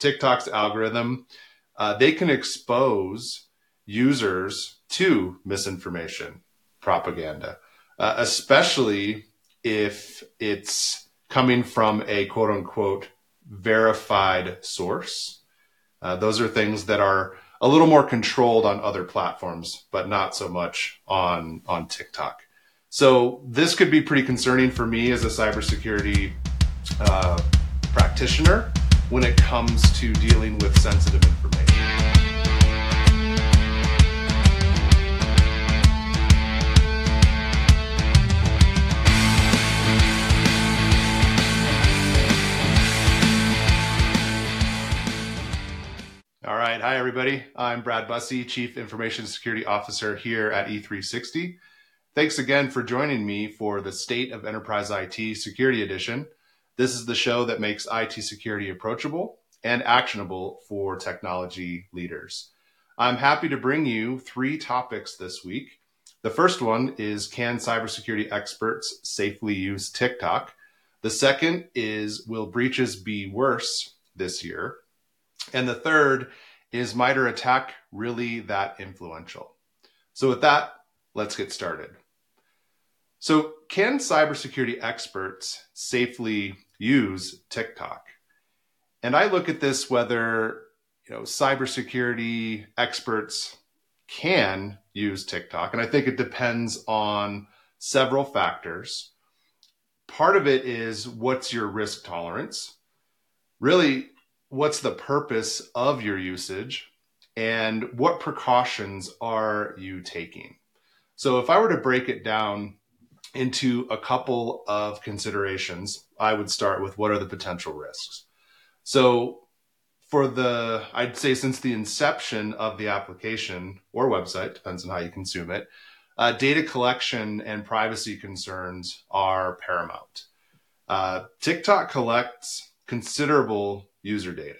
TikTok's algorithm, uh, they can expose users to misinformation, propaganda, uh, especially if it's coming from a quote unquote verified source. Uh, those are things that are a little more controlled on other platforms, but not so much on on TikTok. So this could be pretty concerning for me as a cybersecurity uh, practitioner when it comes to dealing with sensitive information. All right. Hi, everybody. I'm Brad Bussie, Chief Information Security Officer here at E360. Thanks again for joining me for the State of Enterprise IT Security Edition. This is the show that makes IT security approachable and actionable for technology leaders. I'm happy to bring you three topics this week. The first one is Can cybersecurity experts safely use TikTok? The second is Will breaches be worse this year? And the third is MITRE ATT&CK really that influential? So, with that, let's get started. So, can cybersecurity experts safely use TikTok? And I look at this whether you know cybersecurity experts can use TikTok, and I think it depends on several factors. Part of it is what's your risk tolerance? Really, what's the purpose of your usage and what precautions are you taking? So, if I were to break it down into a couple of considerations, I would start with what are the potential risks. So, for the, I'd say since the inception of the application or website, depends on how you consume it, uh, data collection and privacy concerns are paramount. Uh, TikTok collects considerable user data.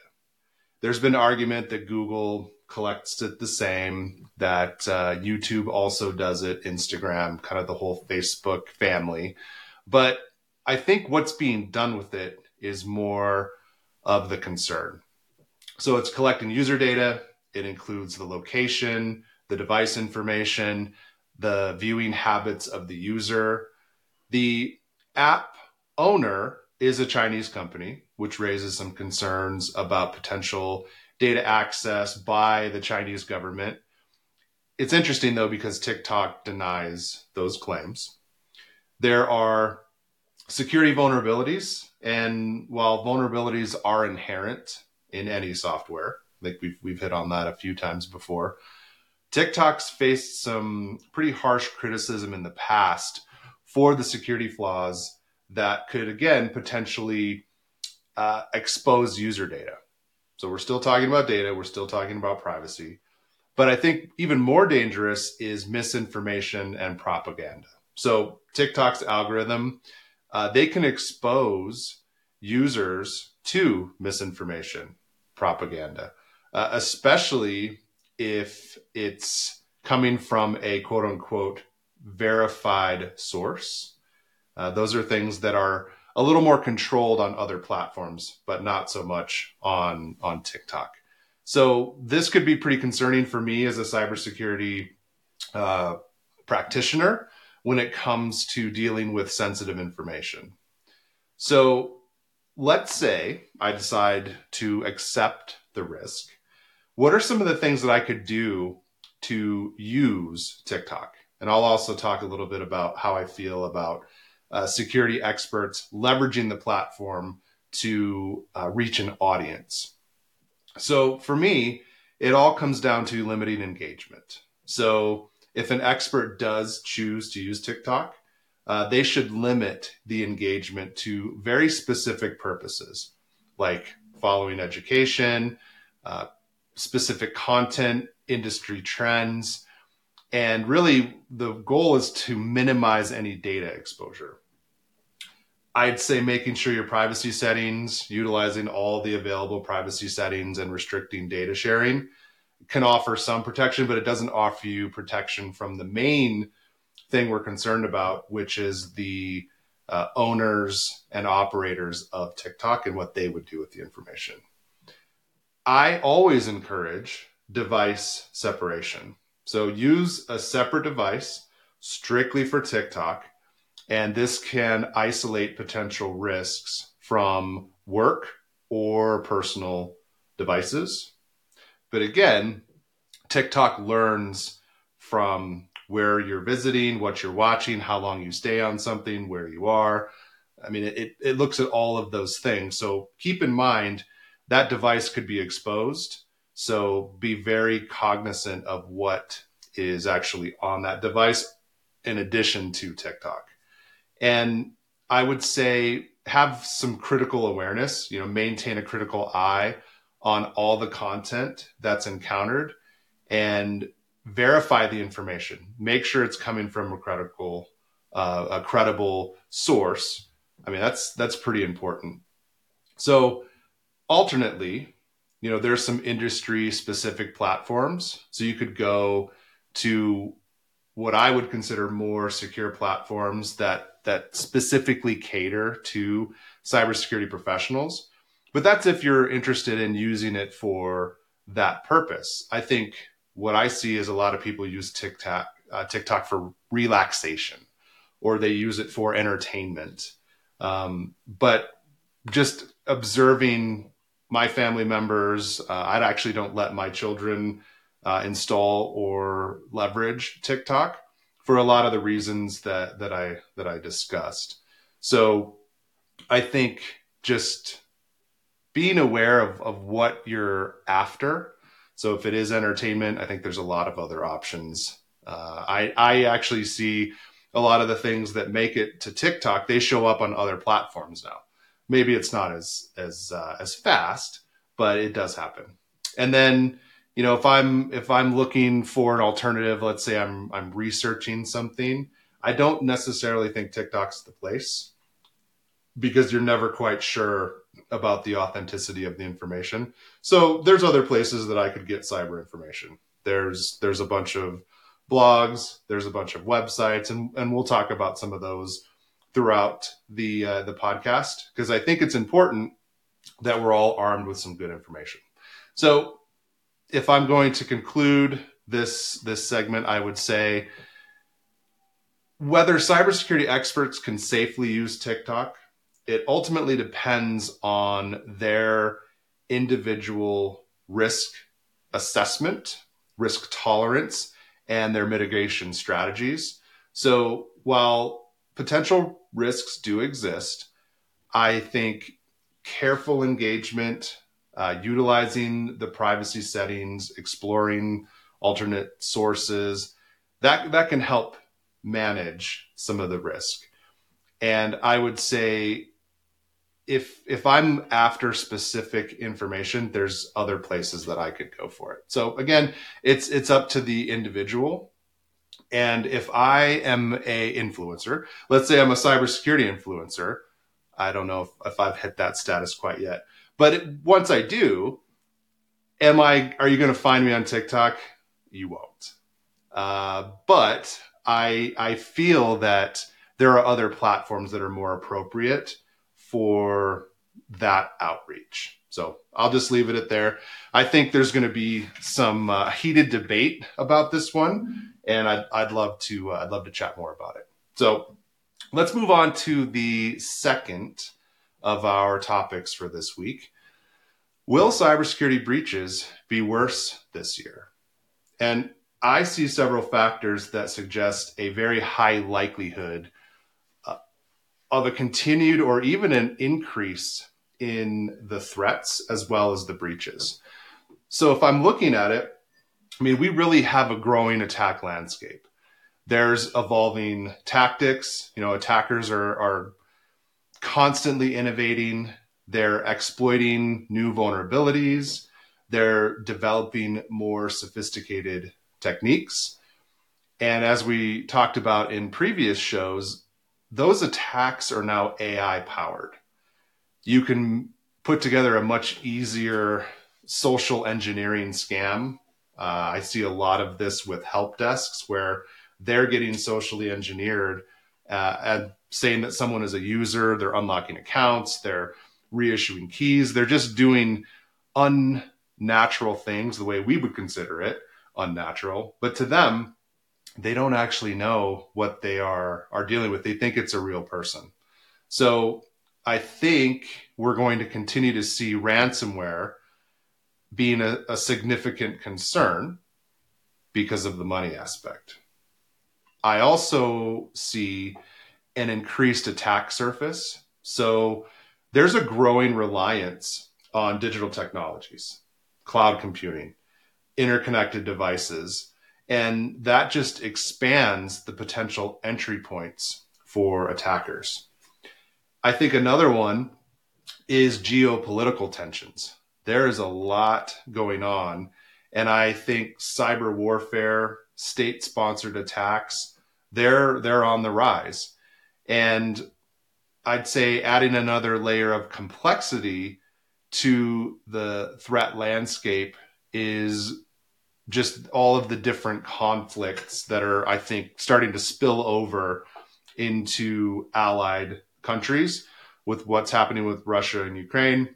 There's been argument that Google collects it the same, that uh, YouTube also does it, Instagram, kind of the whole Facebook family. But I think what's being done with it is more of the concern. So it's collecting user data, it includes the location, the device information, the viewing habits of the user. The app owner is a Chinese company which raises some concerns about potential data access by the Chinese government. It's interesting though, because TikTok denies those claims. There are security vulnerabilities, and while vulnerabilities are inherent in any software, I think we've, we've hit on that a few times before. TikTok's faced some pretty harsh criticism in the past for the security flaws that could, again, potentially uh, expose user data. So we're still talking about data, we're still talking about privacy. But I think even more dangerous is misinformation and propaganda. So TikTok's algorithm, uh, they can expose users to misinformation, propaganda, uh, especially if it's coming from a quote unquote verified source. Uh, those are things that are a little more controlled on other platforms, but not so much on on TikTok. So this could be pretty concerning for me as a cybersecurity uh, practitioner when it comes to dealing with sensitive information. So let's say I decide to accept the risk. What are some of the things that I could do to use TikTok? And I'll also talk a little bit about how I feel about uh, security experts leveraging the platform to uh, reach an audience. So for me, it all comes down to limiting engagement. So if an expert does choose to use TikTok, uh, they should limit the engagement to very specific purposes, like following education, uh, specific content, industry trends, and really, the goal is to minimize any data exposure. I'd say making sure your privacy settings, utilizing all the available privacy settings and restricting data sharing can offer some protection, but it doesn't offer you protection from the main thing we're concerned about, which is the uh, owners and operators of TikTok and what they would do with the information. I always encourage device separation. So use a separate device strictly for TikTok, and this can isolate potential risks from work or personal devices. But again, TikTok learns from where you're visiting, what you're watching, how long you stay on something, where you are. I mean, it, it looks at all of those things. So keep in mind that device could be exposed. So be very cognizant of what is actually on that device in addition to TikTok. And I would say have some critical awareness, you know, maintain a critical eye on all the content that's encountered and verify the information. Make sure it's coming from a credible, uh, a credible source. I mean, that's that's pretty important. So, alternately, you know, there's some industry specific platforms. So you could go to what I would consider more secure platforms that that specifically cater to cybersecurity professionals. But that's if you're interested in using it for that purpose. I think what I see is a lot of people use TikTok uh, TikTok for relaxation, or they use it for entertainment. Um, but just observing my family members, uh, I actually don't let my children uh, install or leverage TikTok for a lot of the reasons that that I that I discussed. So I think just being aware of, of what you're after so if it is entertainment, I think there's a lot of other options. Uh, I I actually see a lot of the things that make it to TikTok. They show up on other platforms now. Maybe it's not as as uh, as fast, but it does happen. And then you know if I'm if I'm looking for an alternative, let's say I'm I'm researching something, I don't necessarily think TikTok's the place because you're never quite sure about the authenticity of the information. So there's other places that I could get cyber information. There's there's a bunch of blogs, there's a bunch of websites, and and we'll talk about some of those throughout the uh, the podcast because I think it's important that we're all armed with some good information. So if I'm going to conclude this this segment, I would say whether cybersecurity experts can safely use TikTok it ultimately depends on their individual risk assessment, risk tolerance, and their mitigation strategies. So while potential risks do exist, I think careful engagement, uh, utilizing the privacy settings, exploring alternate sources, that, that can help manage some of the risk. And I would say if if I'm after specific information, there's other places that I could go for it. So again, it's it's up to the individual. And if I am a influencer, let's say I'm a cybersecurity influencer, I don't know if, if I've hit that status quite yet. But it, once I do, am I are you going to find me on TikTok? You won't. Uh, but I I feel that there are other platforms that are more appropriate for that outreach. So I'll just leave it at there. I think there's going to be some uh, heated debate about this one, and I'd, I'd love to uh, I'd love to chat more about it. So let's move on to the second of our topics for this week. Will cybersecurity breaches be worse this year? And I see several factors that suggest a very high likelihood uh, of a continued or even an increase in the threats as well as the breaches. So if I'm looking at it, I mean, we really have a growing attack landscape. There's evolving tactics. You know, attackers are, are constantly innovating. They're exploiting new vulnerabilities. They're developing more sophisticated techniques. And as we talked about in previous shows, those attacks are now AI powered. You can put together a much easier social engineering scam. Uh, I see a lot of this with help desks where they're getting socially engineered uh, and saying that someone is a user, they're unlocking accounts, they're reissuing keys, they're just doing unnatural things the way we would consider it unnatural. But to them, they don't actually know what they are are dealing with. They think it's a real person. So I think we're going to continue to see ransomware being a, a significant concern because of the money aspect. I also see an increased attack surface. So there's a growing reliance on digital technologies, cloud computing, interconnected devices, and that just expands the potential entry points for attackers. I think another one is geopolitical tensions. There is a lot going on, and I think cyber warfare, state sponsored attacks, they're they're on the rise. And I'd say adding another layer of complexity to the threat landscape is just all of the different conflicts that are, I think, starting to spill over into allied countries with what's happening with Russia and Ukraine,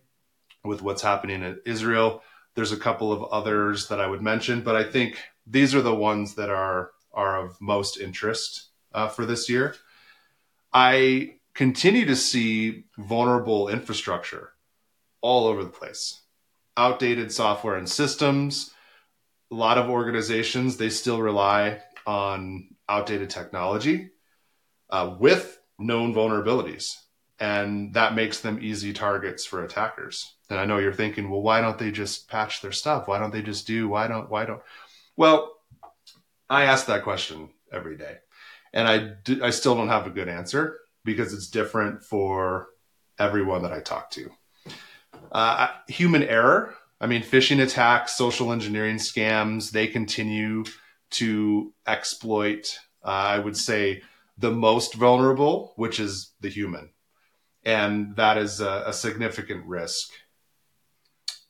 with what's happening in Israel. There's a couple of others that I would mention, but I think these are the ones that are are of most interest uh, for this year. I continue to see vulnerable infrastructure all over the place, outdated software and systems, a lot of organizations they still rely on outdated technology uh, with known vulnerabilities. And that makes them easy targets for attackers. And i know you're thinking well why don't they just patch their stuff? Why don't they just do why don't why don't? Well i ask that question every day and i i still don't have a good answer because it's different for everyone that i talk to uh, human error I mean, phishing attacks, social engineering scams, they continue to exploit, uh, I would say, the most vulnerable, which is the human. And that is a, a significant risk.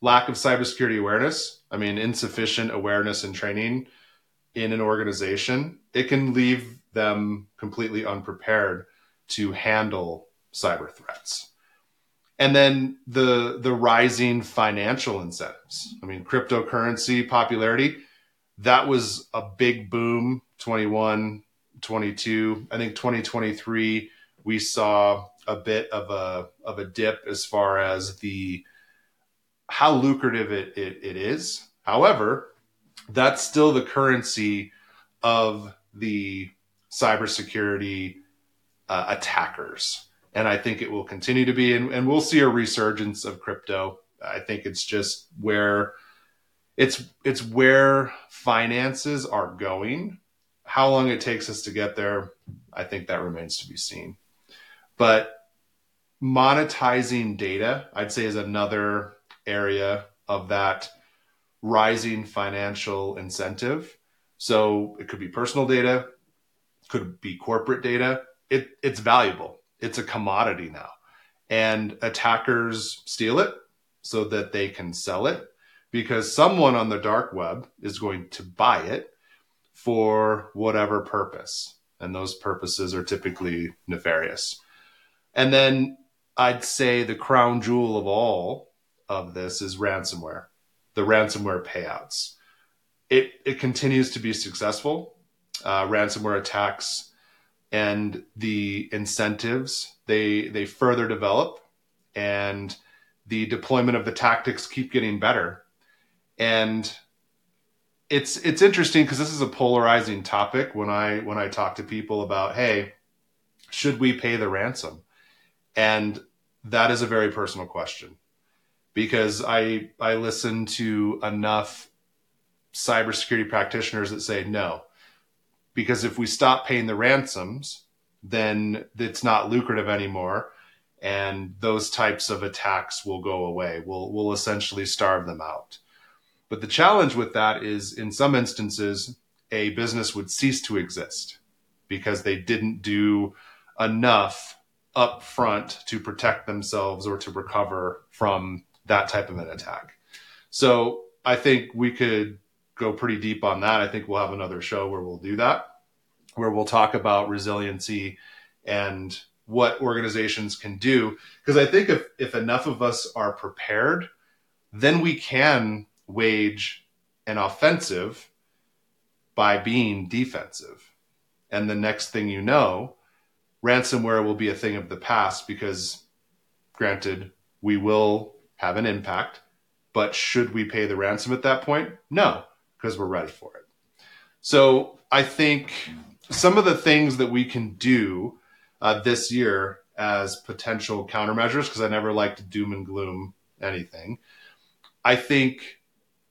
Lack of cybersecurity awareness, I mean, insufficient awareness and training in an organization, it can leave them completely unprepared to handle cyber threats. And then the the rising financial incentives. I mean cryptocurrency popularity that was a big boom 21 22 i think 2023 we saw a bit of a of a dip as far as the how lucrative it, it, it is. However that's still the currency of the cybersecurity uh, attackers and I think it will continue to be. And, and we'll see a resurgence of crypto. I think it's just where it's it's where finances are going. How long it takes us to get there, I think that remains to be seen. But monetizing data, I'd say, is another area of that rising financial incentive. So it could be personal data, could be corporate data. It, it's valuable it's a commodity now. And attackers steal it so that they can sell it because someone on the dark web is going to buy it for whatever purpose. And those purposes are typically nefarious. And then I'd say the crown jewel of all of this is ransomware, the ransomware payouts. It, it continues to be successful. Uh, ransomware attacks and the incentives they they further develop and the deployment of the tactics keep getting better. And it's it's interesting because this is a polarizing topic when i when i talk to people about hey should we pay the ransom? And that is a very personal question because i i listen to enough cybersecurity practitioners that say no because if we stop paying the ransoms, then it's not lucrative anymore. And those types of attacks will go away. We'll, we'll essentially starve them out. But the challenge with that is in some instances, a business would cease to exist because they didn't do enough upfront to protect themselves or to recover from that type of an attack. So I think we could go pretty deep on that. I think we'll have another show where we'll do that, where we'll talk about resiliency and what organizations can do. Because I think if, if enough of us are prepared, then we can wage an offensive by being defensive. And the next thing you know, ransomware will be a thing of the past because, granted, we will have an impact. But should we pay the ransom at that point? No, because we're ready for it. So I think some of the things that we can do uh, this year as potential countermeasures, because I never like to doom and gloom anything. I think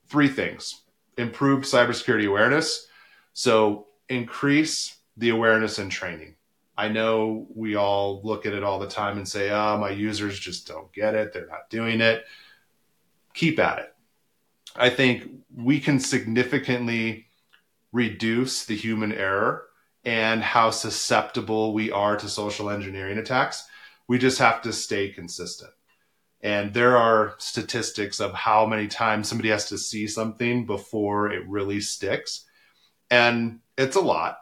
three things improved cybersecurity awareness. So increase the awareness and training. I know we all look at it all the time and say, oh, my users just don't get it. They're not doing it. Keep at it. I think we can significantly reduce the human error and how susceptible we are to social engineering attacks. We just have to stay consistent. And there are statistics of how many times somebody has to see something before it really sticks. And it's a lot.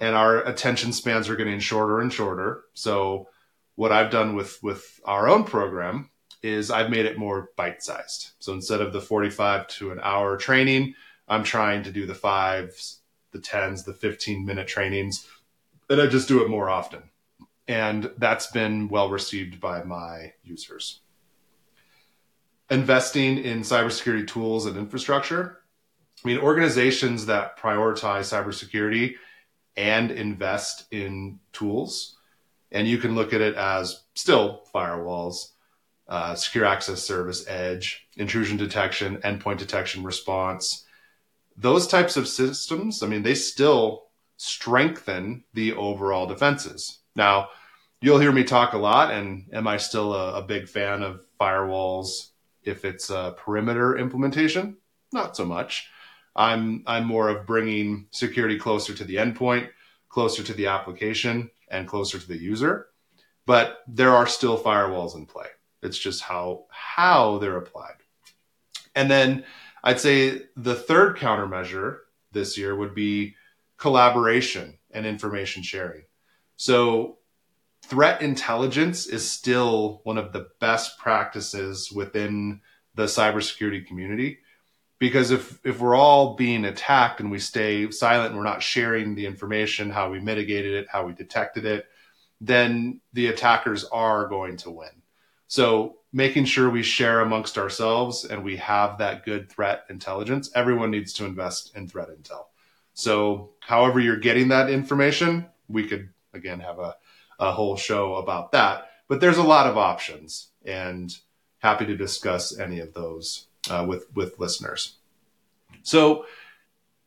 And our attention spans are getting shorter and shorter. So what I've done with with our own program is I've made it more bite sized. So instead of the 45 to an hour training, I'm trying to do the fives, the tens, the 15 minute trainings, and I just do it more often. And that's been well received by my users. Investing in cybersecurity tools and infrastructure. I mean, organizations that prioritize cybersecurity and invest in tools, and you can look at it as still firewalls, uh, secure access service, edge, intrusion detection, endpoint detection response. Those types of systems, I mean, they still strengthen the overall defenses. Now, you'll hear me talk a lot, and am I still a, a big fan of firewalls if it's a perimeter implementation? Not so much. I'm I'm more of bringing security closer to the endpoint, closer to the application, and closer to the user. But there are still firewalls in play. It's just how how they're applied. And then I'd say the third countermeasure this year would be collaboration and information sharing. So threat intelligence is still one of the best practices within the cybersecurity community because if if we're all being attacked and we stay silent and we're not sharing the information how we mitigated it how we detected it then the attackers are going to win so making sure we share amongst ourselves and we have that good threat intelligence, everyone needs to invest in threat intel. So however you're getting that information, we could again have a, a whole show about that. But there's a lot of options and happy to discuss any of those uh, with with listeners. So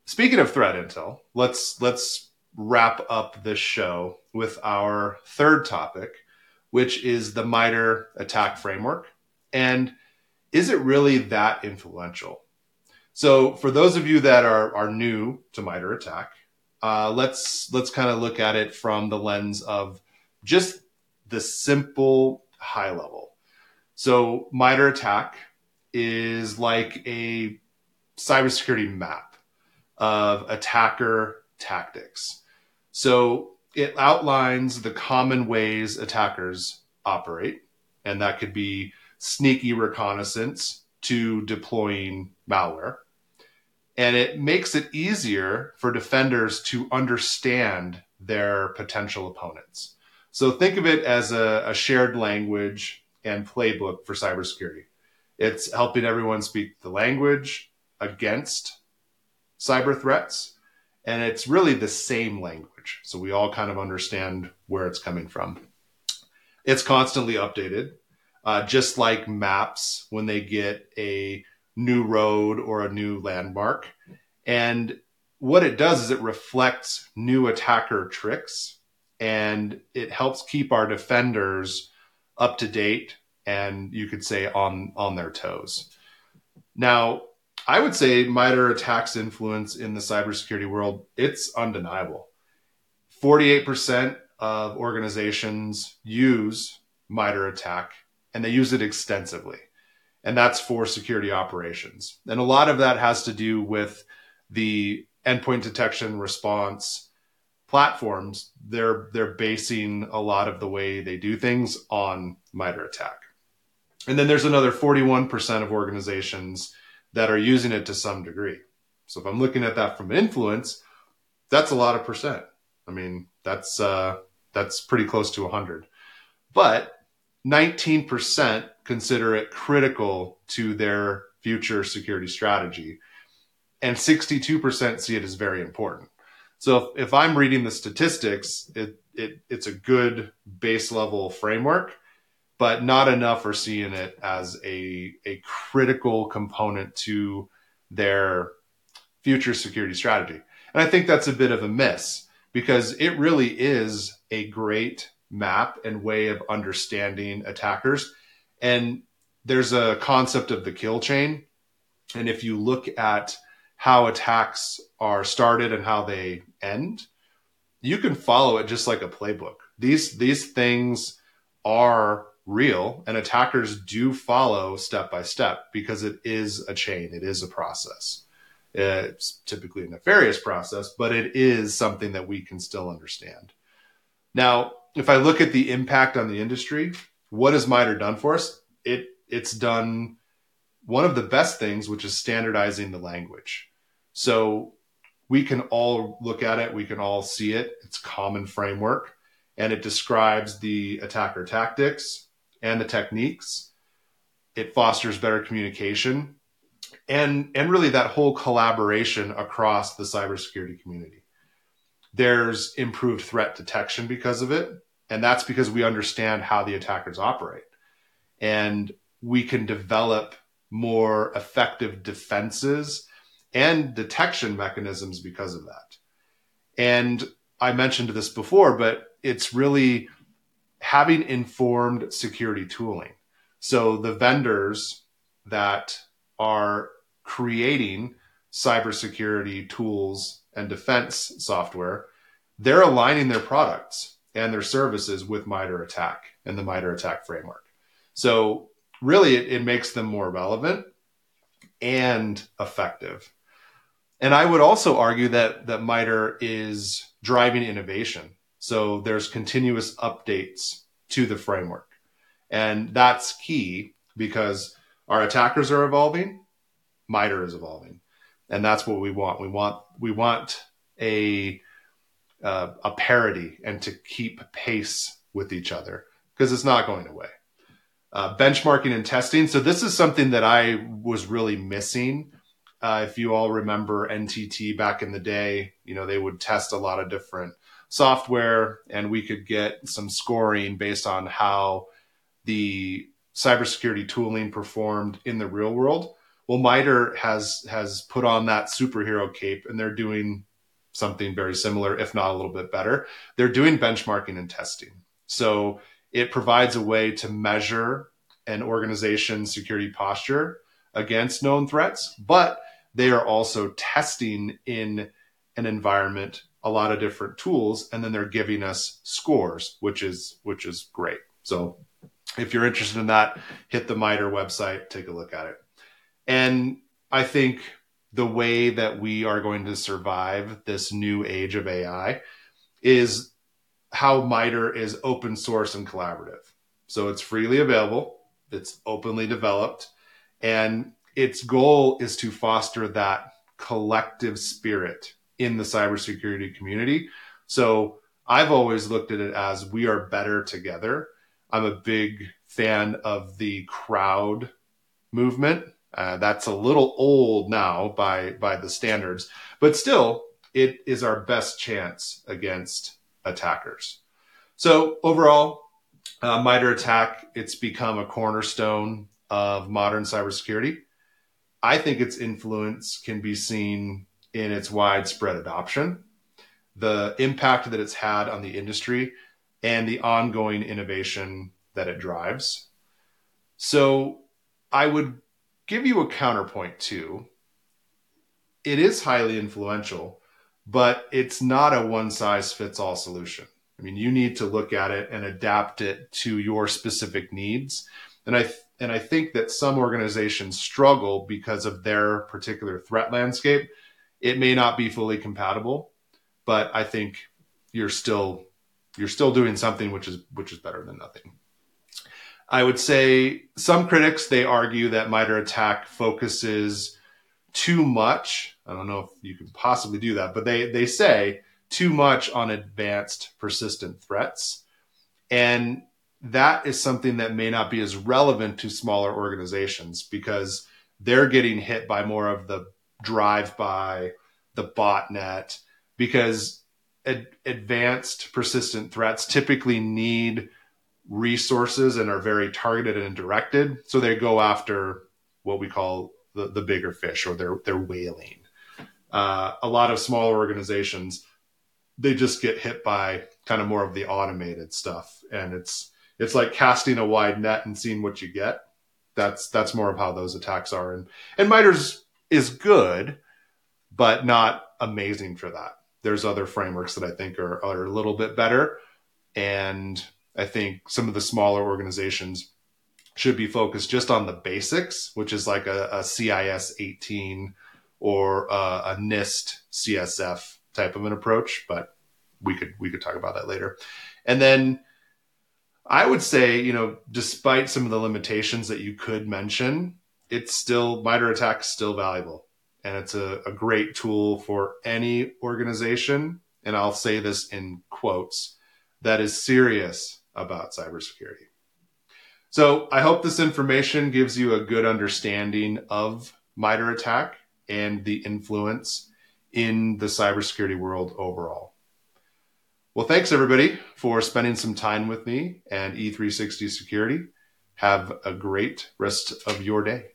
speaking of threat intel, let's let's wrap up this show with our third topic, which is the MITRE ATT&CK framework. And is it really that influential? So for those of you that are, are new to MITRE ATT&CK, uh, let's let's kind of look at it from the lens of just the simple high level. So MITRE ATT&CK is like a cybersecurity map of attacker tactics. So it outlines the common ways attackers operate, and that could be sneaky reconnaissance to deploying malware. And it makes it easier for defenders to understand their potential opponents. So think of it as a, a shared language and playbook for cybersecurity. It's helping everyone speak the language against cyber threats and it's really the same language. So we all kind of understand where it's coming from. It's constantly updated, uh, just like maps when they get a new road or a new landmark. And what it does is it reflects new attacker tricks and it helps keep our defenders up to date and you could say on on their toes. Now, I would say MITRE ATT&CK's influence in the cybersecurity world, it's undeniable. 48% of organizations use MITRE ATT&CK and they use it extensively. And that's for security operations. And a lot of that has to do with the endpoint detection response platforms. They're they're basing a lot of the way they do things on MITRE ATT&CK. And then there's another 41% of organizations that are using it to some degree. So if I'm looking at that from influence, that's a lot of percent. I mean, that's uh, that's pretty close to 100. But 19% consider it critical to their future security strategy, and 62% see it as very important. So if, if I'm reading the statistics, it, it it's a good base level framework, but not enough for seeing it as a a critical component to their future security strategy. And I think that's a bit of a miss because it really is a great map and way of understanding attackers. And there's a concept of the kill chain. And if you look at how attacks are started and how they end, you can follow it just like a playbook. These these things are real and attackers do follow step by step because it is a chain, it is a process. It's typically a nefarious process, but it is something that we can still understand. Now, if I look at the impact on the industry, what has MITRE done for us? It it's done one of the best things, which is standardizing the language. So we can all look at it, we can all see it. It's common framework, and it describes the attacker tactics and the techniques. It fosters better communication and and really that whole collaboration across the cybersecurity community. There's improved threat detection because of it, and that's because we understand how the attackers operate. And we can develop more effective defenses and detection mechanisms because of that. And I mentioned this before, but it's really having informed security tooling. So the vendors that are creating cybersecurity tools and defense software, they're aligning their products and their services with MITRE ATT&CK and the MITRE ATT&CK framework. So really it, it makes them more relevant and effective. And I would also argue that that MITRE is driving innovation. So there's continuous updates to the framework. And that's key because our attackers are evolving, MITRE is evolving. And that's what we want. We want we want a uh, a parity and to keep pace with each other because it's not going away uh, benchmarking and testing. So this is something that I was really missing. Uh, if you all remember NTT back in the day, you know, they would test a lot of different software and we could get some scoring based on how the cybersecurity tooling performed in the real world. Well, MITRE has has put on that superhero cape and they're doing something very similar, if not a little bit better. They're doing benchmarking and testing. So it provides a way to measure an organization's security posture against known threats, but they are also testing in an environment a lot of different tools and then they're giving us scores which is which is great so if you're interested in that hit the MITRE website take a look at it and i think the way that we are going to survive this new age of ai is how MITRE is open source and collaborative. So it's freely available, it's openly developed, and its goal is to foster that collective spirit in the cybersecurity community. So I've always looked at it as we are better together. I'm a big fan of the crowd movement. Uh, that's a little old now by by the standards, but still, it is our best chance against attackers. So overall, uh, MITRE ATT&CK, it's become a cornerstone of modern cybersecurity. I think its influence can be seen in its widespread adoption, the impact that it's had on the industry, and the ongoing innovation that it drives. So I would give you a counterpoint too. It is highly influential, but it's not a one size fits all solution. I mean, you need to look at it and adapt it to your specific needs. And I and I think that some organizations struggle because of their particular threat landscape. It may not be fully compatible, but I think you're still you're still doing something which is which is better than nothing. I would say some critics they argue that MITRE ATT&CK focuses too much. I don't know if you can possibly do that, but they, they say too much on advanced persistent threats. And that is something that may not be as relevant to smaller organizations because they're getting hit by more of the drive by, the botnet, because ad- advanced persistent threats typically need resources and are very targeted and directed. So they go after what we call the, the bigger fish or they're, they're whaling. Uh, a lot of smaller organizations, they just get hit by kind of more of the automated stuff. And it's, it's like casting a wide net and seeing what you get. That's, that's more of how those attacks are. And, and MITRE's is good, but not amazing for that. There's other frameworks that I think are, are a little bit better. And I think some of the smaller organizations should be focused just on the basics, which is like a, a CIS 18 or a, a NIST CSF type of an approach. But we could we could talk about that later. And then I would say, you know, despite some of the limitations that you could mention, it's still MITRE ATT&CK is still valuable, and it's a, a great tool for any organization. And I'll say this in quotes that is serious about cybersecurity. So I hope this information gives you a good understanding of MITRE ATT&CK and the influence in the cybersecurity world overall. Well, thanks everybody for spending some time with me and E360 Security. Have a great rest of your day.